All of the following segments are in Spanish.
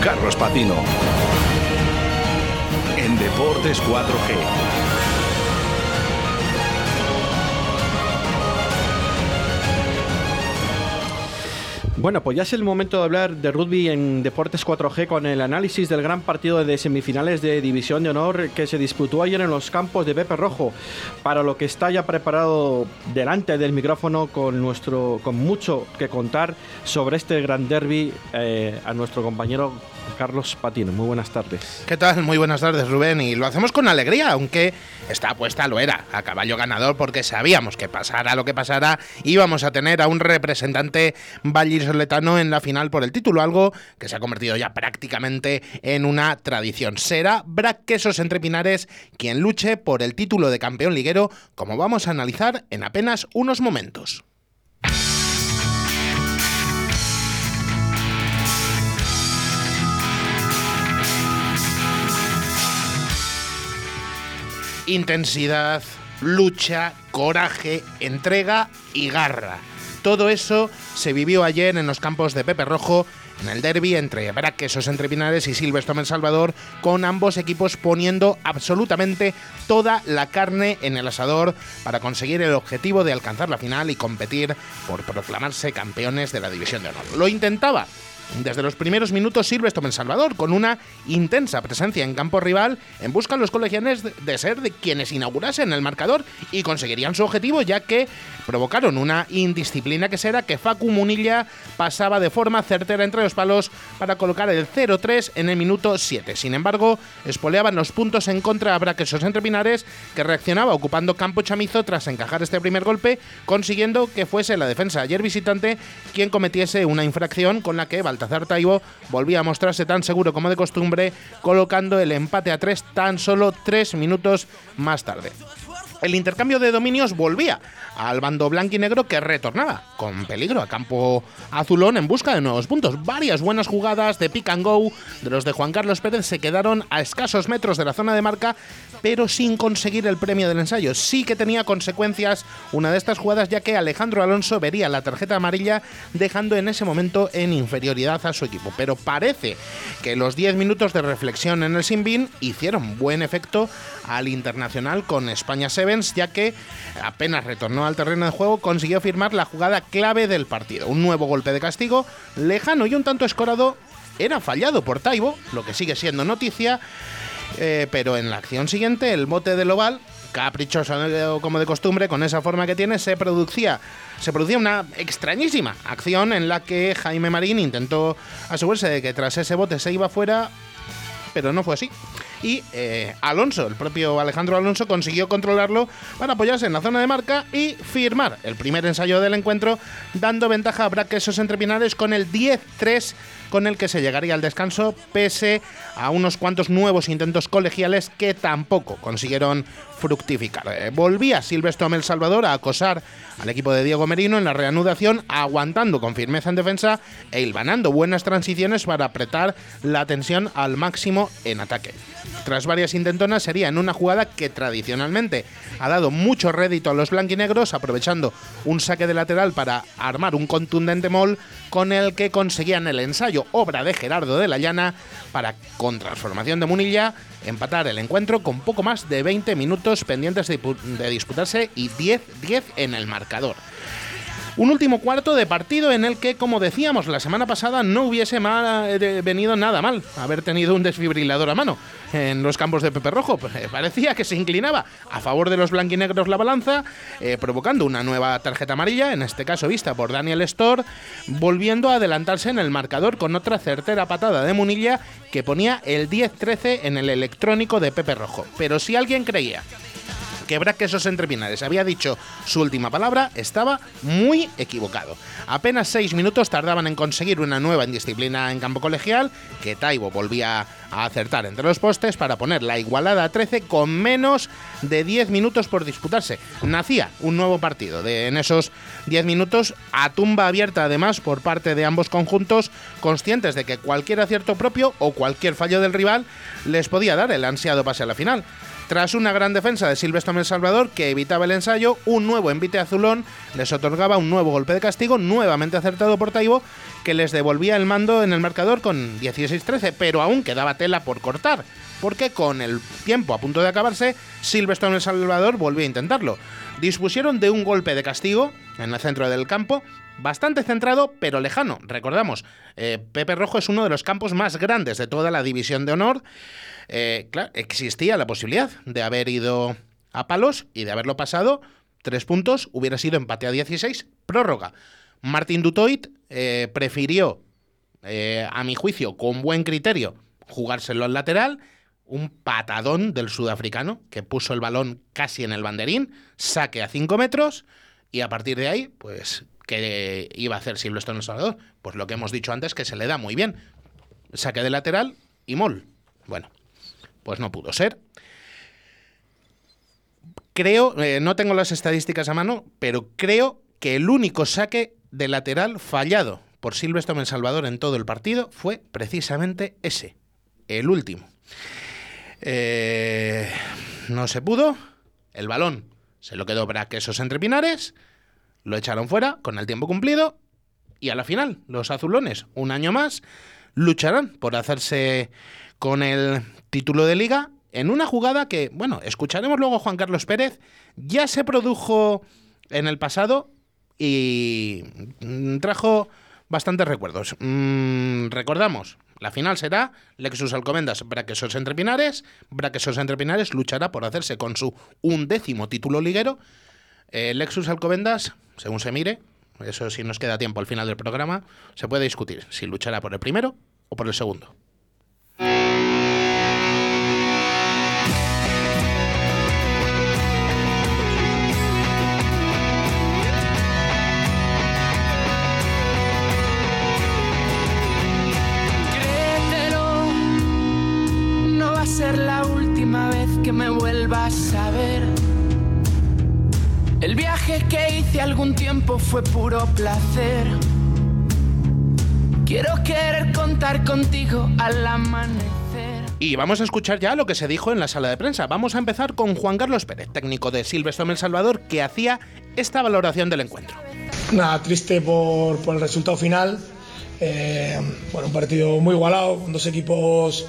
Carlos Patino. En Deportes 4G. Bueno, pues ya es el momento de hablar de rugby en Deportes 4G con el análisis del gran partido de semifinales de División de Honor que se disputó ayer en los campos de Pepe Rojo, para lo que está ya preparado delante del micrófono con nuestro con mucho que contar sobre este gran derby eh, a nuestro compañero Carlos Patino. Muy buenas tardes. ¿Qué tal? Muy buenas tardes, Rubén. Y lo hacemos con alegría, aunque esta apuesta lo era, a caballo ganador, porque sabíamos que pasara lo que pasara, íbamos a tener a un representante vallisoletano en la final por el título, algo que se ha convertido ya prácticamente en una tradición. Será Braquesos entre Pinares quien luche por el título de campeón liguero, como vamos a analizar en apenas unos momentos. Intensidad, lucha, coraje, entrega y garra. Todo eso se vivió ayer en los campos de Pepe Rojo, en el derby entre Braquesos entre Pinares y Silvestre El Salvador, con ambos equipos poniendo absolutamente toda la carne en el asador para conseguir el objetivo de alcanzar la final y competir por proclamarse campeones de la División de Honor. Lo intentaba desde los primeros minutos sirve esto en Salvador, con una intensa presencia en campo rival, en busca de los colegianes de ser de quienes inaugurasen el marcador y conseguirían su objetivo, ya que provocaron una indisciplina que será que Facu Munilla pasaba de forma certera entre los palos para colocar el 0-3 en el minuto 7. Sin embargo, espoleaban los puntos en contra a Braquesos entre Pinares, que reaccionaba ocupando campo chamizo tras encajar este primer golpe, consiguiendo que fuese la defensa ayer visitante quien cometiese una infracción con la que Baltazar Taibo volvía a mostrarse tan seguro como de costumbre, colocando el empate a 3 tan solo 3 minutos más tarde. El intercambio de dominios volvía al bando blanco y negro que retornaba con peligro a campo azulón en busca de nuevos puntos. Varias buenas jugadas de pick and go de los de Juan Carlos Pérez se quedaron a escasos metros de la zona de marca, pero sin conseguir el premio del ensayo. Sí que tenía consecuencias una de estas jugadas, ya que Alejandro Alonso vería la tarjeta amarilla, dejando en ese momento en inferioridad a su equipo. Pero parece que los 10 minutos de reflexión en el Sinbin hicieron buen efecto al internacional con España Sevens, ya que apenas retornó al terreno de juego, consiguió firmar la jugada clave del partido. Un nuevo golpe de castigo, lejano y un tanto escorado, era fallado por Taibo, lo que sigue siendo noticia, eh, pero en la acción siguiente el bote del oval caprichoso como de costumbre, con esa forma que tiene, se producía, se producía una extrañísima acción en la que Jaime Marín intentó asegurarse de que tras ese bote se iba fuera, pero no fue así y eh, Alonso, el propio Alejandro Alonso, consiguió controlarlo para apoyarse en la zona de marca y firmar el primer ensayo del encuentro, dando ventaja a Braquesos entre Pinares con el 10-3 con el que se llegaría al descanso, pese a unos cuantos nuevos intentos colegiales que tampoco consiguieron fructificar. Eh, volvía Silvestre El Salvador a acosar al equipo de Diego Merino en la reanudación, aguantando con firmeza en defensa e hilvanando buenas transiciones para apretar la tensión al máximo en ataque. Tras varias intentonas sería en una jugada que tradicionalmente ha dado mucho rédito a los blanquinegros, aprovechando un saque de lateral para armar un contundente mol con el que conseguían el ensayo, obra de Gerardo de la Llana, para, con transformación de Munilla, empatar el encuentro con poco más de 20 minutos pendientes de, de disputarse y 10-10 en el marcador. Un último cuarto de partido en el que, como decíamos la semana pasada, no hubiese eh, venido nada mal haber tenido un desfibrilador a mano en los campos de Pepe Rojo. Eh, parecía que se inclinaba a favor de los blanquinegros la balanza, eh, provocando una nueva tarjeta amarilla, en este caso vista por Daniel Storr, volviendo a adelantarse en el marcador con otra certera patada de Munilla que ponía el 10-13 en el electrónico de Pepe Rojo. Pero si alguien creía que Braquesos entre Pinares había dicho su última palabra, estaba muy equivocado. Apenas seis minutos tardaban en conseguir una nueva indisciplina en campo colegial, que Taibo volvía a acertar entre los postes para poner la igualada a 13 con menos de 10 minutos por disputarse. Nacía un nuevo partido de, en esos 10 minutos a tumba abierta además por parte de ambos conjuntos, conscientes de que cualquier acierto propio o cualquier fallo del rival les podía dar el ansiado pase a la final. Tras una gran defensa de Silvestre El Salvador que evitaba el ensayo, un nuevo envite azulón les otorgaba un nuevo golpe de castigo, nuevamente acertado por Taibo, que les devolvía el mando en el marcador con 16-13, pero aún quedaba tela por cortar, porque con el tiempo a punto de acabarse, Silverstone El Salvador volvió a intentarlo. Dispusieron de un golpe de castigo en el centro del campo, bastante centrado pero lejano. Recordamos, eh, Pepe Rojo es uno de los campos más grandes de toda la división de honor. Eh, claro, existía la posibilidad de haber ido a palos y de haberlo pasado. Tres puntos, hubiera sido empate a 16, prórroga. Martín Dutoit eh, prefirió, a mi juicio, con buen criterio, jugárselo al lateral. Un patadón del sudafricano que puso el balón casi en el banderín, saque a 5 metros y a partir de ahí, pues que iba a hacer Silvestre en El Salvador? Pues lo que hemos dicho antes, que se le da muy bien. Saque de lateral y mol. Bueno, pues no pudo ser. Creo, eh, no tengo las estadísticas a mano, pero creo que el único saque de lateral fallado por Silvestre en Salvador en todo el partido fue precisamente ese, el último. Eh, no se pudo, el balón se lo quedó para quesos entre pinares lo echaron fuera con el tiempo cumplido y a la final los azulones, un año más, lucharán por hacerse con el título de liga en una jugada que, bueno, escucharemos luego a Juan Carlos Pérez, ya se produjo en el pasado y trajo bastantes recuerdos. Mm, recordamos, la final será Lexus Alcomendas Braquesos Entre Pinares. Braquesos Entre Pinares luchará por hacerse con su undécimo título liguero. Eh, Lexus Alcobendas según se mire, eso si nos queda tiempo al final del programa, se puede discutir si luchará por el primero o por el segundo. Que me vuelvas a ver el viaje que hice algún tiempo fue puro placer. Quiero querer contar contigo al amanecer. Y vamos a escuchar ya lo que se dijo en la sala de prensa. Vamos a empezar con Juan Carlos Pérez, técnico de Silvestre El Salvador, que hacía esta valoración del encuentro. Nada, triste por, el resultado final. Eh, bueno, un partido muy igualado, con dos equipos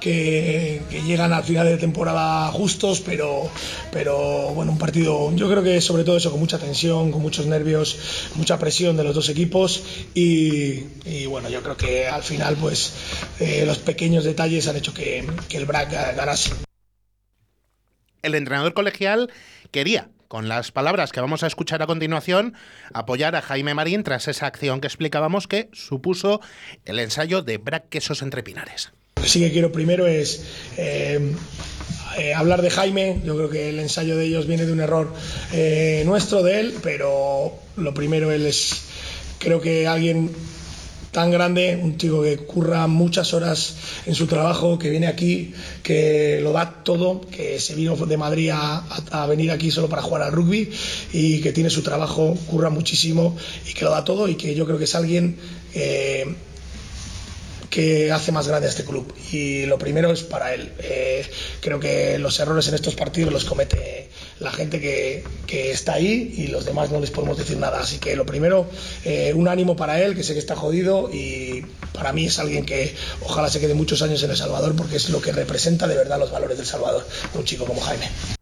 que, llegan al final de temporada justos, pero, pero bueno, un partido, yo creo que sobre todo eso, con mucha tensión, con muchos nervios, mucha presión de los dos equipos y, bueno, yo creo que al final pues eh, los pequeños detalles han hecho que, que el BRAC ganase. El entrenador colegial quería con las palabras que vamos a escuchar a continuación, apoyar a Jaime Marín tras esa acción que explicábamos que supuso el ensayo de Brac Quesos entre Pinares sí que quiero primero es eh, eh, hablar de Jaime. Yo creo que el ensayo de ellos viene de un error eh, nuestro, de él, pero lo primero él es, creo que alguien tan grande, un chico que curra muchas horas en su trabajo, que viene aquí, que lo da todo, que se vino de Madrid a, venir aquí solo para jugar al rugby y que tiene su trabajo, curra muchísimo y que lo da todo y que yo creo que es alguien que hace más grande a este club. Y lo primero es para él. Eh, creo que los errores en estos partidos los comete la gente que, que, está ahí y los demás no les podemos decir nada. Así que lo primero, eh, un ánimo para él, que sé que está jodido y para mí es alguien que ojalá se quede muchos años en El Salvador porque es lo que representa de verdad los valores del Salvador, un chico como Jaime.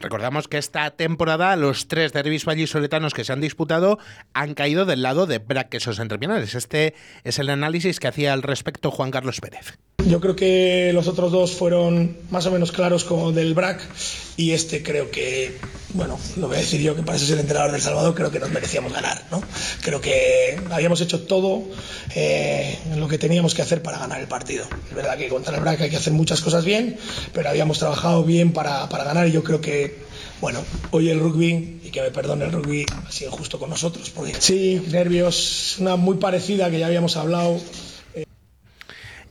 Recordamos que esta temporada los tres derbis vallisoletanos que se han disputado han caído del lado de Braquesos Entrepinares. Este es el análisis que hacía al respecto Juan Carlos Pérez. Yo creo que los otros dos fueron más o menos claros como del BRAC y este creo que, bueno, lo voy a decir yo que para ser el entrenador del Salvador, creo que nos merecíamos ganar. ¿no? Creo que habíamos hecho todo eh, lo que teníamos que hacer para ganar el partido. Es verdad que contra el BRAC hay que hacer muchas cosas bien, pero habíamos trabajado bien para, para ganar y yo creo que bueno, hoy el rugby, y que me perdone el rugby, ha sido justo con nosotros. Porque... Sí, nervios, una muy parecida que ya habíamos hablado.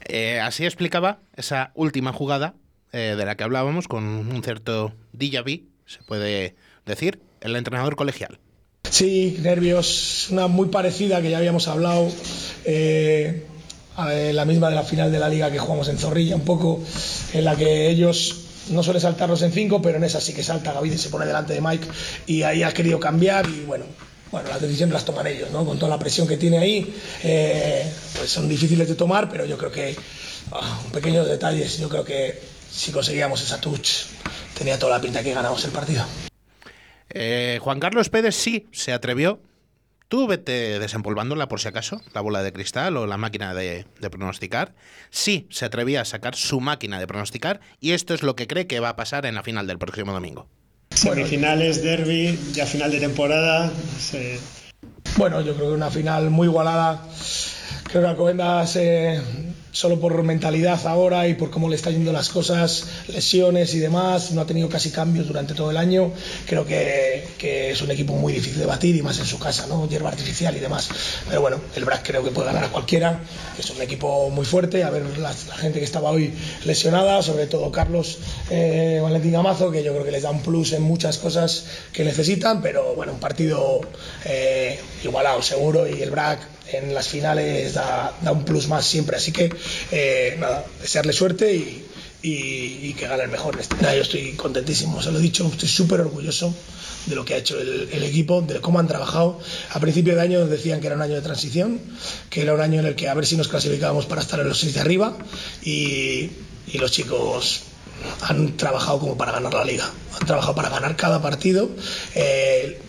Eh, así explicaba esa última jugada eh, de la que hablábamos con un cierto déjà se puede decir, el entrenador colegial. Sí, nervios, una muy parecida que ya habíamos hablado. Eh, la misma de la final de la liga que jugamos en Zorrilla, un poco en la que ellos no suele saltarlos en cinco, pero en esa sí que salta Gavid y se pone delante de Mike y ahí ha querido cambiar y bueno, bueno, las decisiones las toman ellos, ¿no? Con toda la presión que tiene ahí, eh, pues son difíciles de tomar, pero yo creo que ah, pequeños detalles, yo creo que si conseguíamos esa touch, tenía toda la pinta que ganamos el partido. Eh, Juan Carlos Pérez sí se atrevió. Tú vete desempolvándola por si acaso, la bola de cristal o la máquina de, de, pronosticar. Sí se atrevía a sacar su máquina de pronosticar y esto es lo que cree que va a pasar en la final del próximo domingo. Semifinales, derby, ya final de temporada. Bueno, yo creo que una final muy igualada. Creo que Alcobendas eh, solo por mentalidad ahora y por cómo le está yendo las cosas, lesiones y demás, no ha tenido casi cambios durante todo el año. Creo que, que es un equipo muy difícil de batir y más en su casa, ¿no? Hierba artificial y demás. Pero bueno, el BRAC creo que puede ganar a cualquiera. Es un equipo muy fuerte. A ver la, gente que estaba hoy lesionada, sobre todo Carlos eh, Valentín Amazo, que yo creo que les da un plus en muchas cosas que necesitan. Pero bueno, un partido eh, igualado, seguro. Y el BRAC en las finales da, da, un plus más siempre. Así que, eh, nada, desearle suerte y, y, y, que gane el mejor. Nada, yo estoy contentísimo, se lo he dicho, estoy súper orgulloso de lo que ha hecho el, el, equipo, de cómo han trabajado. A principio de año decían que era un año de transición, que era un año en el que a ver si nos clasificábamos para estar en los seis de arriba y, y los chicos han trabajado como para ganar la liga, han trabajado para ganar cada partido. Eh,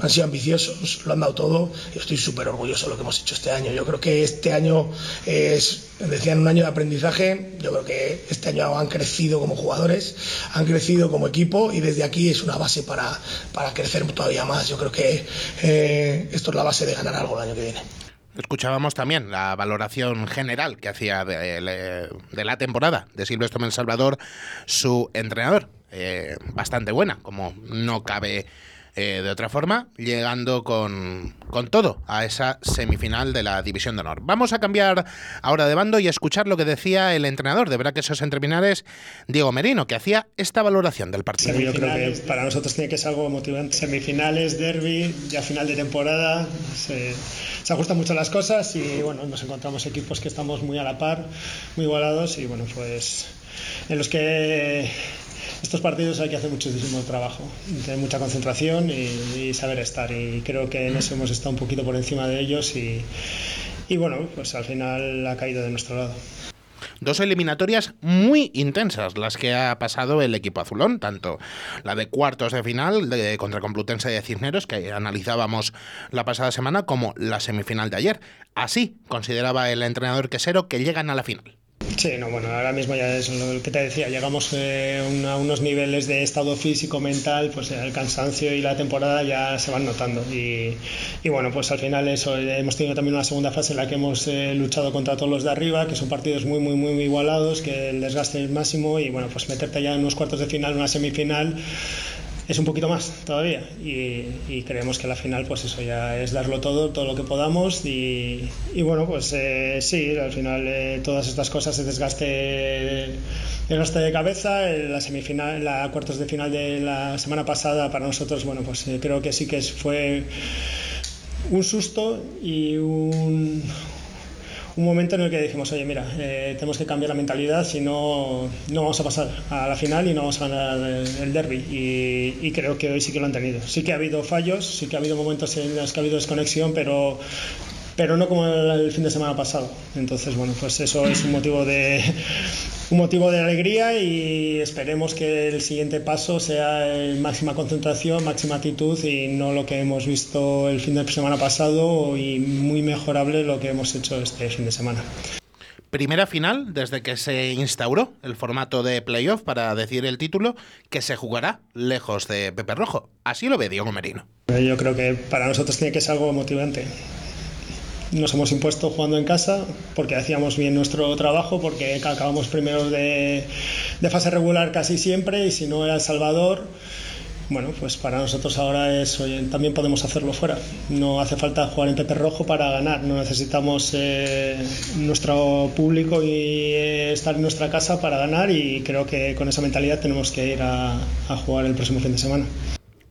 han sido ambiciosos, lo han dado todo. Yo estoy súper orgulloso de lo que hemos hecho este año. Yo creo que este año es, decían, un año de aprendizaje. Yo creo que este año han crecido como jugadores, han crecido como equipo y desde aquí es una base para, para crecer todavía más. Yo creo que eh, esto es la base de ganar algo el año que viene. Escuchábamos también la valoración general que hacía de, la temporada de Silvestre El Salvador, su entrenador. Eh, bastante buena, como no cabe eh, de otra forma, llegando con, con, todo a esa semifinal de la División de Honor. Vamos a cambiar ahora de bando y a escuchar lo que decía el entrenador de verdad que esos entrepinares, Diego Merino, que hacía esta valoración del partido. Yo creo que para nosotros tiene que ser algo motivante. Semifinales, derby, ya final de temporada, se, se ajustan mucho las cosas y bueno, nos encontramos equipos que estamos muy a la par, muy igualados y bueno, pues en los que estos partidos hay que hacer muchísimo trabajo, tener mucha concentración y, saber estar. Y creo que en eso hemos estado un poquito por encima de ellos y, bueno, pues al final ha caído de nuestro lado. Dos eliminatorias muy intensas las que ha pasado el equipo azulón, tanto la de cuartos de final contra Complutense de Cisneros, que analizábamos la pasada semana, como la semifinal de ayer. Así consideraba el entrenador quesero que llegan a la final. Sí, no, bueno, ahora mismo ya es lo que te decía, llegamos eh, a unos niveles de estado físico, mental, pues el cansancio y la temporada ya se van notando. Y, y bueno, pues al final eso, hemos tenido también una segunda fase en la que hemos eh, luchado contra todos los de arriba, que son partidos muy, muy, muy igualados, que el desgaste es máximo y bueno, pues meterte ya en unos cuartos de final, una semifinal es un poquito más todavía. Y, y, creemos que la final pues eso ya es darlo todo, todo lo que podamos. Y, y bueno pues eh, sí, al final eh, todas estas cosas, el desgaste, el desgaste de cabeza, la semifinal, la cuartos de final de la semana pasada para nosotros bueno pues eh, creo que sí que fue un susto y un, un momento en el que dijimos, oye, mira, eh, tenemos que cambiar la mentalidad, si no, no vamos a pasar a la final y no vamos a ganar el, derby. Y, creo que hoy sí que lo han tenido. Sí que ha habido fallos, sí que ha habido momentos en los que ha habido desconexión, pero pero no como el, fin de semana pasado. Entonces, bueno, pues eso es un motivo de un motivo de alegría y esperemos que el siguiente paso sea máxima concentración, máxima actitud y no lo que hemos visto el fin de semana pasado y muy mejorable lo que hemos hecho este fin de semana. Primera final desde que se instauró el formato de playoff para decir el título que se jugará lejos de Pepe Rojo. Así lo ve Diego Merino. Yo creo que para nosotros tiene que ser algo motivante nos hemos impuesto jugando en casa porque hacíamos bien nuestro trabajo, porque acabamos primero de, de, fase regular casi siempre y si no era El Salvador, bueno, pues para nosotros ahora es, oye, también podemos hacerlo fuera. No hace falta jugar en Pepe Rojo para ganar, no necesitamos eh, nuestro público y eh, estar en nuestra casa para ganar y creo que con esa mentalidad tenemos que ir a jugar el próximo fin de semana.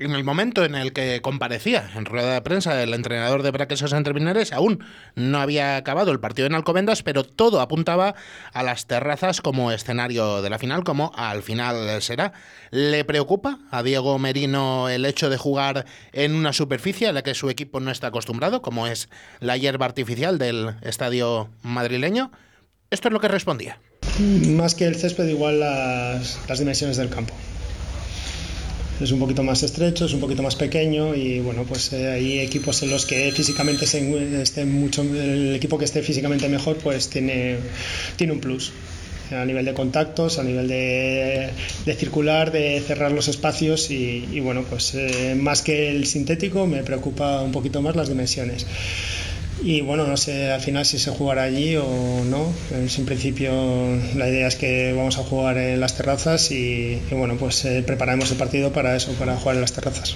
En el momento en el que comparecía en rueda de prensa el entrenador de Braquesos Entrepinares, aún no había acabado el partido en Alcobendas, pero todo apuntaba a las terrazas como escenario de la final, como al final será. ¿Le preocupa a Diego Merino el hecho de jugar en una superficie a la que su equipo no está acostumbrado, como es la hierba artificial del estadio madrileño? Esto es lo que respondía. Más que el césped, igual las dimensiones del campo es un poquito más estrecho, es un poquito más pequeño y bueno, pues eh, hay equipos en los que físicamente se, esté mucho, el equipo que esté físicamente mejor pues tiene, tiene un plus a nivel de contactos, a nivel de, circular, de cerrar los espacios y, y bueno, pues eh, más que el sintético me preocupa un poquito más las dimensiones. Y bueno, no sé al final si se jugará allí o no. En principio la idea es que vamos a jugar en las terrazas y, bueno, pues eh, prepararemos el partido para eso, para jugar en las terrazas.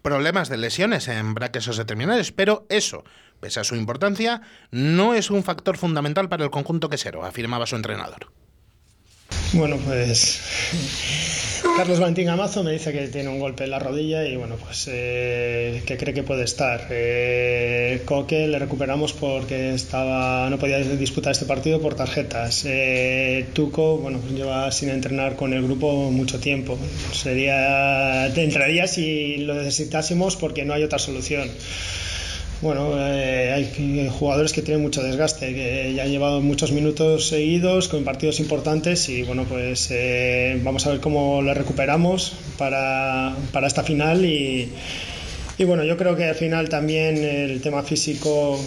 Problemas de lesiones en braquesos terminales, pero eso, pese a su importancia, no es un factor fundamental para el conjunto quesero, afirmaba su entrenador. Bueno, pues Carlos Valentín Amazo me dice que tiene un golpe en la rodilla y bueno, pues eh, que cree que puede estar. Eh, Coque le recuperamos porque estaba no podía disputar este partido por tarjetas. Eh, Tuco, bueno, pues lleva sin entrenar con el grupo mucho tiempo. Sería entraría si lo necesitásemos porque no hay otra solución. Bueno, eh, hay jugadores que tienen mucho desgaste, que ya han llevado muchos minutos seguidos con partidos importantes y bueno, pues eh, vamos a ver cómo lo recuperamos para, para esta final y, y, bueno, yo creo que al final también el tema físico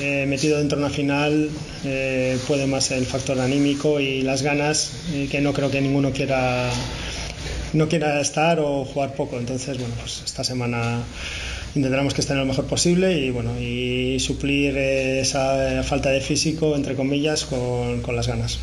eh, metido dentro de una final eh, puede más el factor anímico y las ganas, eh, que no creo que ninguno quiera no quiera estar o jugar poco. Entonces, bueno, pues esta semana intentaremos que estén lo mejor posible y bueno y suplir esa falta de físico entre comillas con, con las ganas.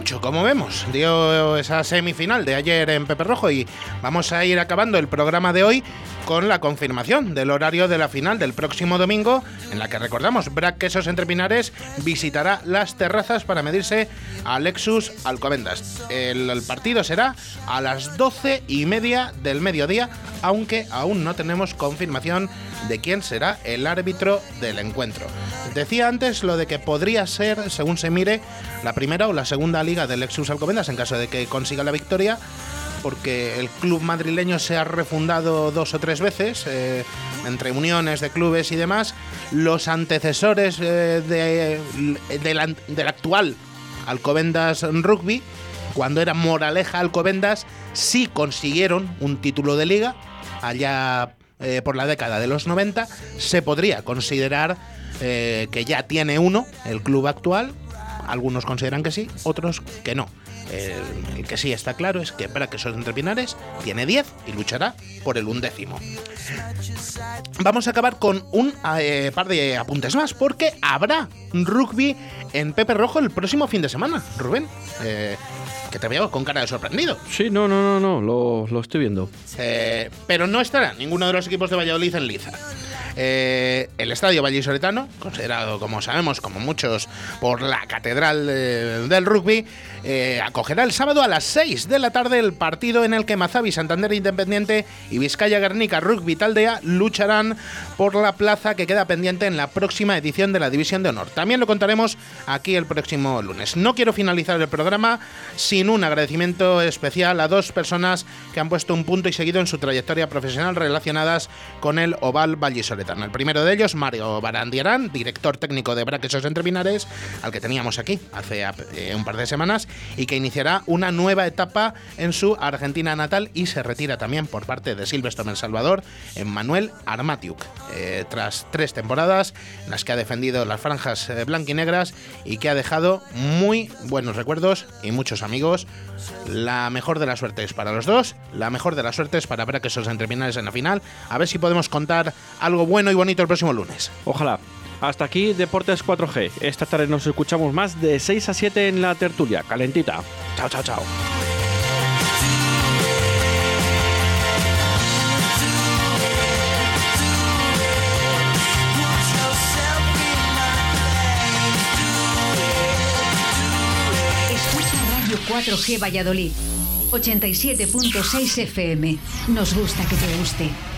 mucho, como vemos. Dio esa semifinal de ayer en Pepe Rojo y vamos a ir acabando el programa de hoy con la confirmación del horario de la final del próximo domingo, en la que recordamos, Brac Quesos Entre Pinares visitará las terrazas para medirse a Lexus Alcobendas. El, el partido será a las doce y media del mediodía, aunque aún no tenemos confirmación de quién será el árbitro del encuentro. Decía antes lo de que podría ser, según se mire, la primera o la segunda liga del Lexus Alcobendas en caso de que consiga la victoria porque el club madrileño se ha refundado dos o tres veces, eh, entre uniones de clubes y demás. Los antecesores eh, de, del, actual Alcobendas Rugby, cuando era Moraleja Alcobendas, sí consiguieron un título de liga, allá eh, por la década de los 90, se podría considerar que ya tiene uno, el club actual. Algunos consideran que sí, otros que no. El, el, que sí está claro es que Braquesos Entre Pinares tiene 10 y luchará por el undécimo. Vamos a acabar con un eh, par de apuntes más, porque habrá rugby en Pepe Rojo el próximo fin de semana. Rubén, eh, que te veo con cara de sorprendido. Sí, no, no, no, no, lo, lo estoy viendo. Eh, pero no estará ninguno de los equipos de Valladolid en liza. Eh, el Estadio Vallisoletano, considerado, como sabemos, como muchos, por la catedral de, del rugby, eh, acogerá el sábado a las 6 de la tarde el partido en el que Mazavi, Santander Independiente y Vizcaya Guernica Rugby Taldea lucharán por la plaza que queda pendiente en la próxima edición de la División de Honor. También lo contaremos aquí el próximo lunes. No quiero finalizar el programa sin un agradecimiento especial a dos personas que han puesto un punto y seguido en su trayectoria profesional relacionadas con el Oval Vallisoletano. El primero de ellos, Mario Barandiarán, director técnico de Braquesos Entre Pinares, al que teníamos aquí hace eh, un par de semanas, y que iniciará una nueva etapa en su Argentina natal y se retira también por parte de Silverstone El Salvador, en Manuel Armatiuk. Eh, tras tres temporadas en las que ha defendido las franjas eh, blanquinegras y que ha dejado muy buenos recuerdos y muchos amigos. La mejor de las suertes para los dos, la mejor de las suertes para Braquesos Entre Pinares en la final. A ver si podemos contar algo bueno bueno y bonito el próximo lunes. Ojalá. Hasta aquí Deportes 4G. Esta tarde nos escuchamos más de 6 a 7 en la tertulia, calentita. Chao, chao, chao. Escucha Radio 4G Valladolid, 87.6 FM. Nos gusta que te guste.